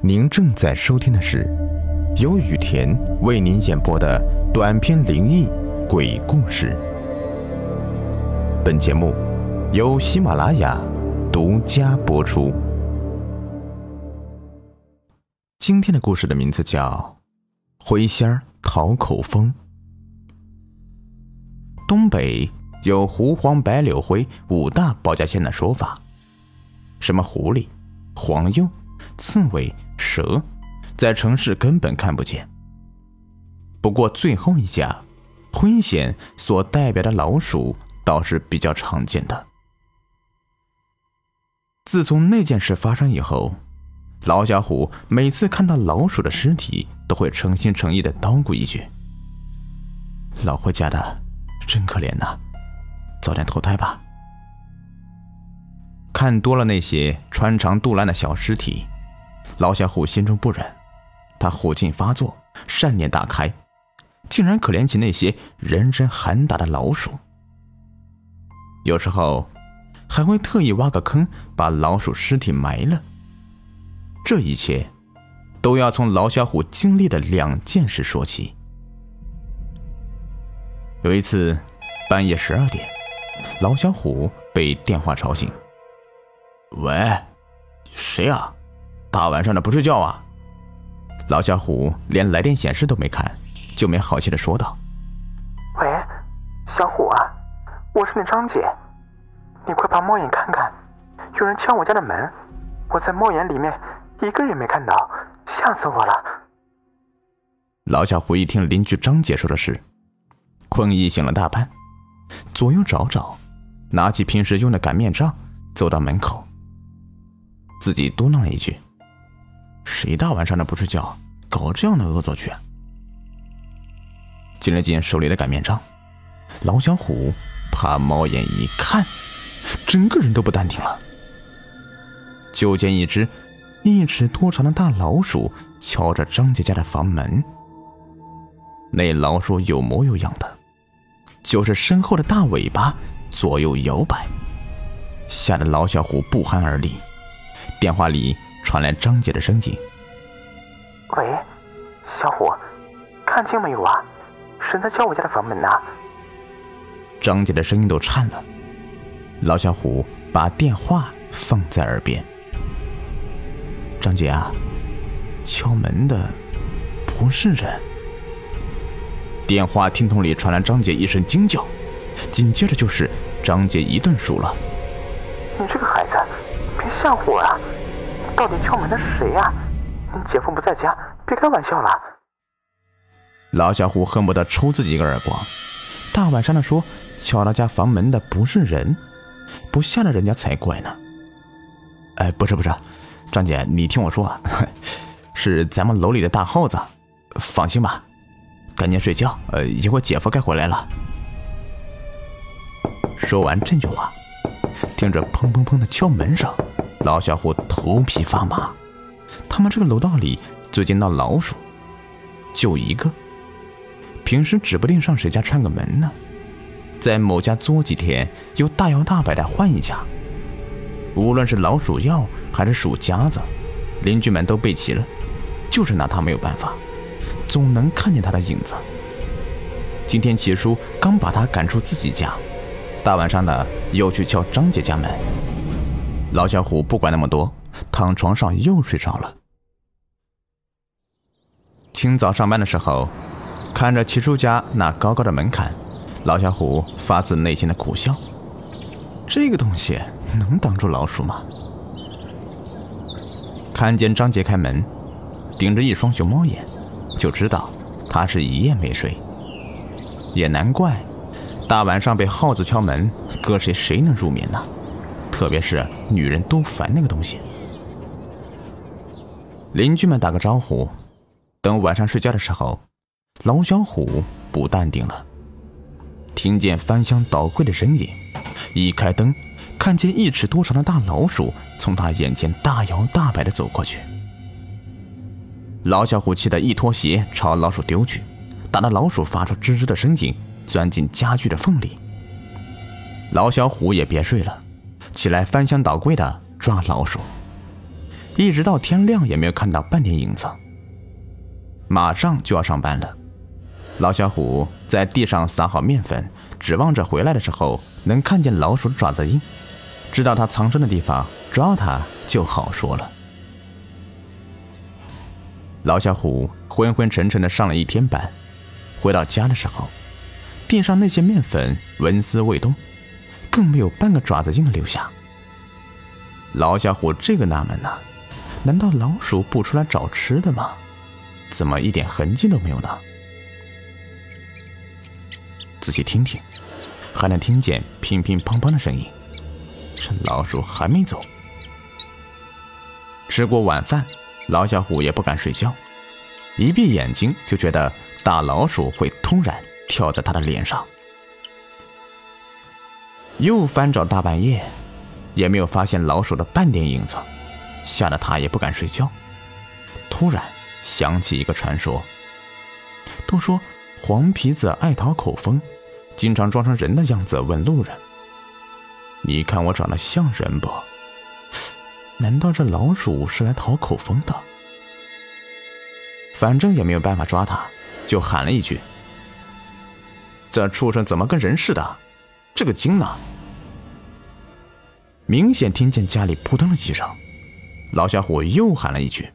您正在收听的是由雨田为您演播的短篇灵异鬼故事。本节目由喜马拉雅独家播出。今天的故事的名字叫《灰仙儿讨口风》。东北有狐黄白柳灰五大保家仙的说法，什么狐狸、黄鼬、刺猬。蛇，在城市根本看不见。不过最后一家，灰仙所代表的老鼠倒是比较常见的。自从那件事发生以后，老小虎每次看到老鼠的尸体，都会诚心诚意的叨咕一句：“老婆家的真可怜呐，早点投胎吧。”看多了那些穿肠肚烂的小尸体。老小虎心中不忍，他虎劲发作，善念大开，竟然可怜起那些人人喊打的老鼠。有时候，还会特意挖个坑，把老鼠尸体埋了。这一切，都要从老小虎经历的两件事说起。有一次，半夜十二点，老小虎被电话吵醒。喂，谁啊？大晚上的不睡觉啊！老小虎连来电显示都没看，就没好气的说道：“喂，小虎啊，我是你张姐，你快把猫眼看看，有人敲我家的门，我在猫眼里面一个人也没看到，吓死我了。”老小虎一听邻居张姐说的事，困意醒了大半，左右找找，拿起平时用的擀面杖，走到门口，自己嘟囔了一句。谁大晚上的不睡觉，搞这样的恶作剧？紧了紧手里的擀面杖，老小虎怕猫眼一看，整个人都不淡定了。就见一只一尺多长的大老鼠敲着张姐家的房门。那老鼠有模有样的，就是身后的大尾巴左右摇摆，吓得老小虎不寒而栗。电话里。传来张姐的声音：“喂，小虎，看清没有啊？谁在敲我家的房门呢？”张姐的声音都颤了。老小虎把电话放在耳边：“张姐啊，敲门的不是人。”电话听筒里传来张姐一声惊叫，紧接着就是张姐一顿数落：“你这个孩子，别吓唬我啊！”到底敲门的是谁呀？你姐夫不在家，别开玩笑了。老小虎恨不得抽自己一个耳光。大晚上的说敲他家房门的不是人，不吓了人家才怪呢。哎，不是不是，张姐，你听我说啊，是咱们楼里的大耗子。放心吧，赶紧睡觉，呃，一会儿姐夫该回来了。说完这句话，听着砰砰砰的敲门声。老小虎头皮发麻，他们这个楼道里最近闹老鼠，就一个。平时指不定上谁家串个门呢，在某家作几天，又大摇大摆的换一家。无论是老鼠药还是鼠夹子，邻居们都备齐了，就是拿他没有办法，总能看见他的影子。今天齐叔刚把他赶出自己家，大晚上的又去敲张姐家门。老小虎不管那么多，躺床上又睡着了。清早上班的时候，看着齐叔家那高高的门槛，老小虎发自内心的苦笑：这个东西能挡住老鼠吗？看见张杰开门，顶着一双熊猫眼，就知道他是一夜没睡。也难怪，大晚上被耗子敲门，搁谁谁能入眠呢？特别是女人都烦那个东西。邻居们打个招呼，等晚上睡觉的时候，老小虎不淡定了，听见翻箱倒柜的声音，一开灯，看见一尺多长的大老鼠从他眼前大摇大摆的走过去。老小虎气得一脱鞋朝老鼠丢去，打得老鼠发出吱吱的声音，钻进家具的缝里。老小虎也别睡了。起来翻箱倒柜的抓老鼠，一直到天亮也没有看到半点影子。马上就要上班了，老小虎在地上撒好面粉，指望着回来的时候能看见老鼠的爪子印，知道它藏身的地方，抓它就好说了。老小虎昏昏沉沉的上了一天班，回到家的时候，地上那些面粉纹丝未动，更没有半个爪子印留下。老小虎这个纳闷呢，难道老鼠不出来找吃的吗？怎么一点痕迹都没有呢？仔细听听，还能听见乒乒乓乓的声音。这老鼠还没走。吃过晚饭，老小虎也不敢睡觉，一闭眼睛就觉得大老鼠会突然跳在他的脸上。又翻找大半夜，也没有发现老鼠的半点影子，吓得他也不敢睡觉。突然。想起一个传说，都说黄皮子爱讨口风，经常装成人的样子问路人：“你看我长得像人不？难道这老鼠是来讨口风的？”反正也没有办法抓它，就喊了一句：“这畜生怎么跟人似的？这个精呢？”明显听见家里扑腾了几声，老小虎又喊了一句。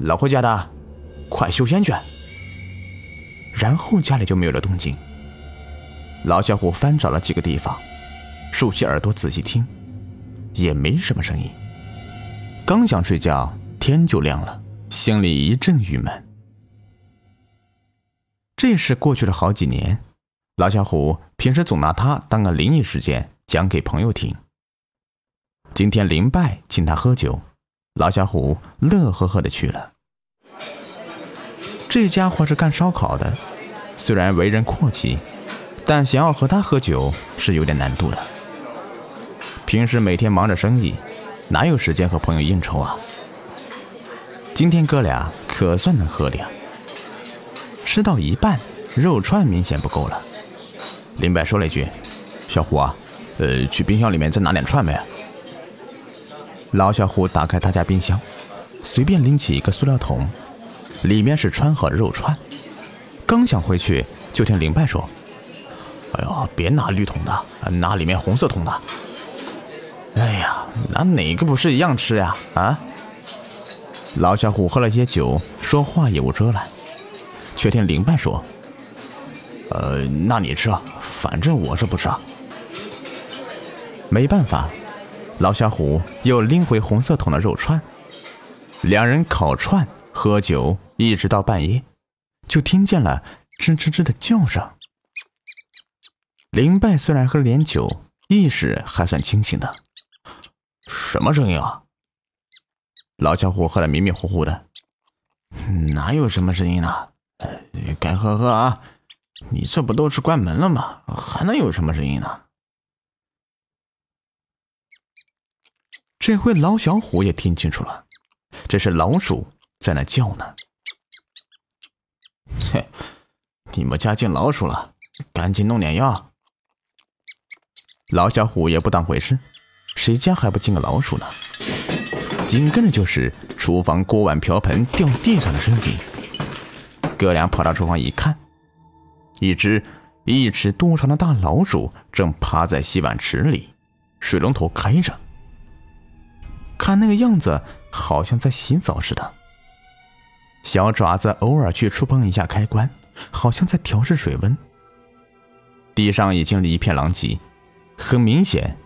老回家的，快修仙去。然后家里就没有了动静。老小虎翻找了几个地方，竖起耳朵仔细听，也没什么声音。刚想睡觉，天就亮了，心里一阵郁闷。这事过去了好几年，老小虎平时总拿它当个灵异事件讲给朋友听。今天林拜请他喝酒。老小虎乐呵呵的去了。这家伙是干烧烤的，虽然为人阔气，但想要和他喝酒是有点难度的。平时每天忙着生意，哪有时间和朋友应酬啊？今天哥俩可算能喝点。吃到一半，肉串明显不够了。林白说了一句：“小虎啊，呃，去冰箱里面再拿点串呗。”老小虎打开他家冰箱，随便拎起一个塑料桶，里面是串好的肉串。刚想回去，就听林白说：“哎呦，别拿绿桶的，拿里面红色桶的。”哎呀，拿哪个不是一样吃呀？啊！老小虎喝了些酒，说话也无遮拦，却听林拜说：“呃，那你吃啊，反正我是不吃。”没办法。老小虎又拎回红色桶的肉串，两人烤串、喝酒，一直到半夜，就听见了吱吱吱的叫声。林拜虽然喝了点酒，意识还算清醒的。什么声音啊？老小虎喝得迷迷糊糊的，哪有什么声音呢？该喝喝啊！你这不都是关门了吗？还能有什么声音呢？这回老小虎也听清楚了，这是老鼠在那叫呢。切，你们家进老鼠了，赶紧弄点药。老小虎也不当回事，谁家还不进个老鼠呢？紧跟着就是厨房锅碗瓢盆掉地上的声音。哥俩跑到厨房一看，一只一尺多长的大老鼠正趴在洗碗池里，水龙头开着。看那个样子，好像在洗澡似的。小爪子偶尔去触碰一下开关，好像在调试水温。地上已经一片狼藉，很明显，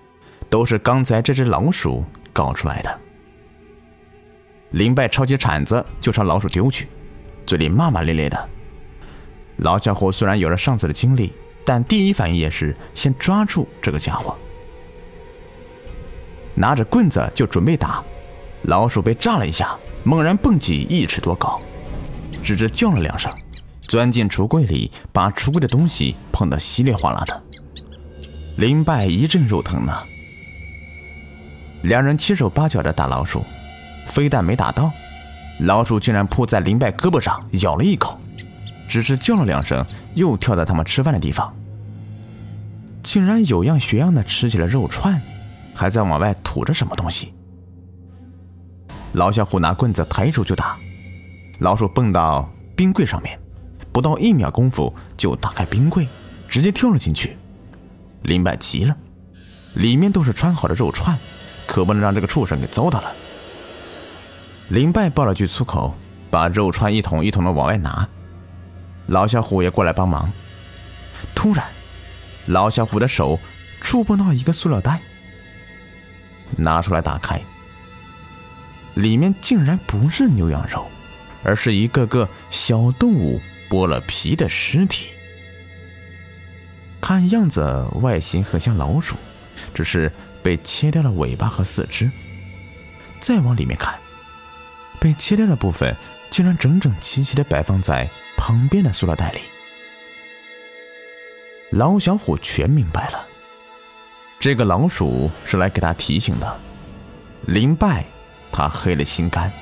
都是刚才这只老鼠搞出来的。林拜抄起铲子就朝老鼠丢去，嘴里骂骂咧咧的。老家伙虽然有了上次的经历，但第一反应也是先抓住这个家伙。拿着棍子就准备打，老鼠被炸了一下，猛然蹦起一尺多高，吱吱叫了两声，钻进橱柜里，把橱柜的东西碰得稀里哗啦的。林拜一阵肉疼呢。两人七手八脚的打老鼠，非但没打到，老鼠竟然扑在林拜胳膊上咬了一口，只是叫了两声，又跳到他们吃饭的地方，竟然有样学样的吃起了肉串。还在往外吐着什么东西。老小虎拿棍子抬手就打，老鼠蹦到冰柜上面，不到一秒功夫就打开冰柜，直接跳了进去。林拜急了，里面都是穿好的肉串，可不能让这个畜生给糟蹋了。林拜爆了句粗口，把肉串一桶一桶的往外拿。老小虎也过来帮忙。突然，老小虎的手触碰到一个塑料袋，拿出来打开，里面竟然不是牛羊肉，而是一个个小动物剥了皮的尸体。看样子外形很像老鼠，只是被切掉了尾巴和四肢。再往里面看。被切掉的部分竟然整整齐齐地摆放在旁边的塑料袋里。老小虎全明白了，这个老鼠是来给他提醒的。林拜，他黑了心肝。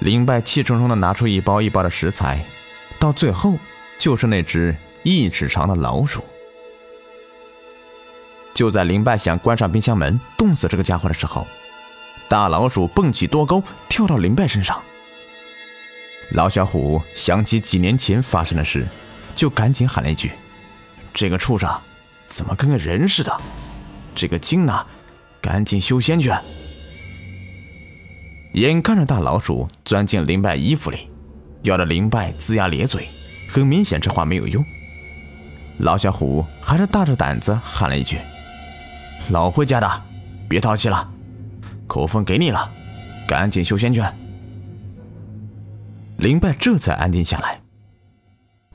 林拜气冲冲地拿出一包一包的食材，到最后就是那只一尺长的老鼠。就在林拜想关上冰箱门冻死这个家伙的时候。大老鼠蹦起多高，跳到林拜身上。老小虎想起几年前发生的事，就赶紧喊了一句：“这个畜生怎么跟个人似的？这个精呢，赶紧修仙去！”眼看着大老鼠钻进林拜衣服里，咬得林拜龇牙咧嘴，很明显这话没有用。老小虎还是大着胆子喊了一句：“老回家的，别淘气了。”口风给你了，赶紧修仙去。林拜这才安定下来，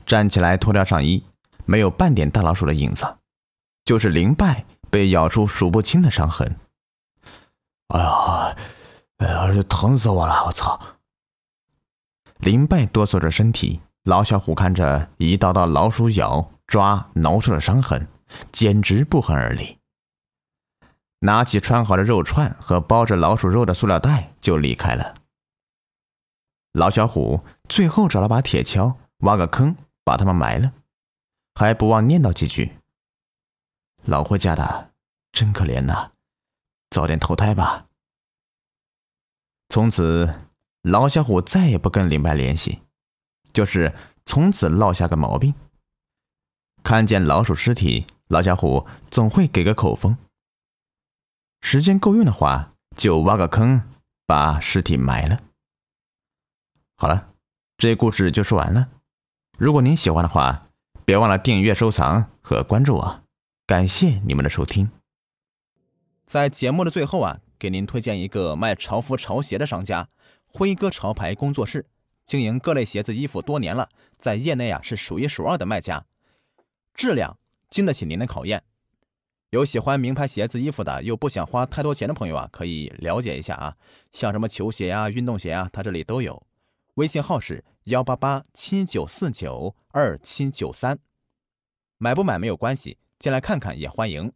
站起来脱掉上衣，没有半点大老鼠的影子，就是林拜被咬出数不清的伤痕。哎呀，哎呀，疼死我了！我操！林拜哆嗦着身体，老小虎看着一道道老鼠咬、抓、挠出的伤痕，简直不寒而栗。拿起穿好的肉串和包着老鼠肉的塑料袋就离开了。老小虎最后找了把铁锹，挖个坑把他们埋了，还不忘念叨几句：“老霍家的真可怜呐，早点投胎吧。”从此，老小虎再也不跟林白联系，就是从此落下个毛病：看见老鼠尸体，老小虎总会给个口风。时间够用的话，就挖个坑，把尸体埋了。好了，这故事就说完了。如果您喜欢的话，别忘了订阅、收藏和关注我。感谢你们的收听。在节目的最后啊，给您推荐一个卖潮服、潮鞋的商家——辉哥潮牌工作室，经营各类鞋子、衣服多年了，在业内啊是数一数二的卖家，质量经得起您的考验。有喜欢名牌鞋子、衣服的，又不想花太多钱的朋友啊，可以了解一下啊。像什么球鞋呀、运动鞋啊，他这里都有。微信号是幺八八七九四九二七九三，买不买没有关系，进来看看也欢迎。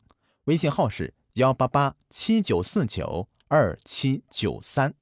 微信号是幺八八七九四九二七九三。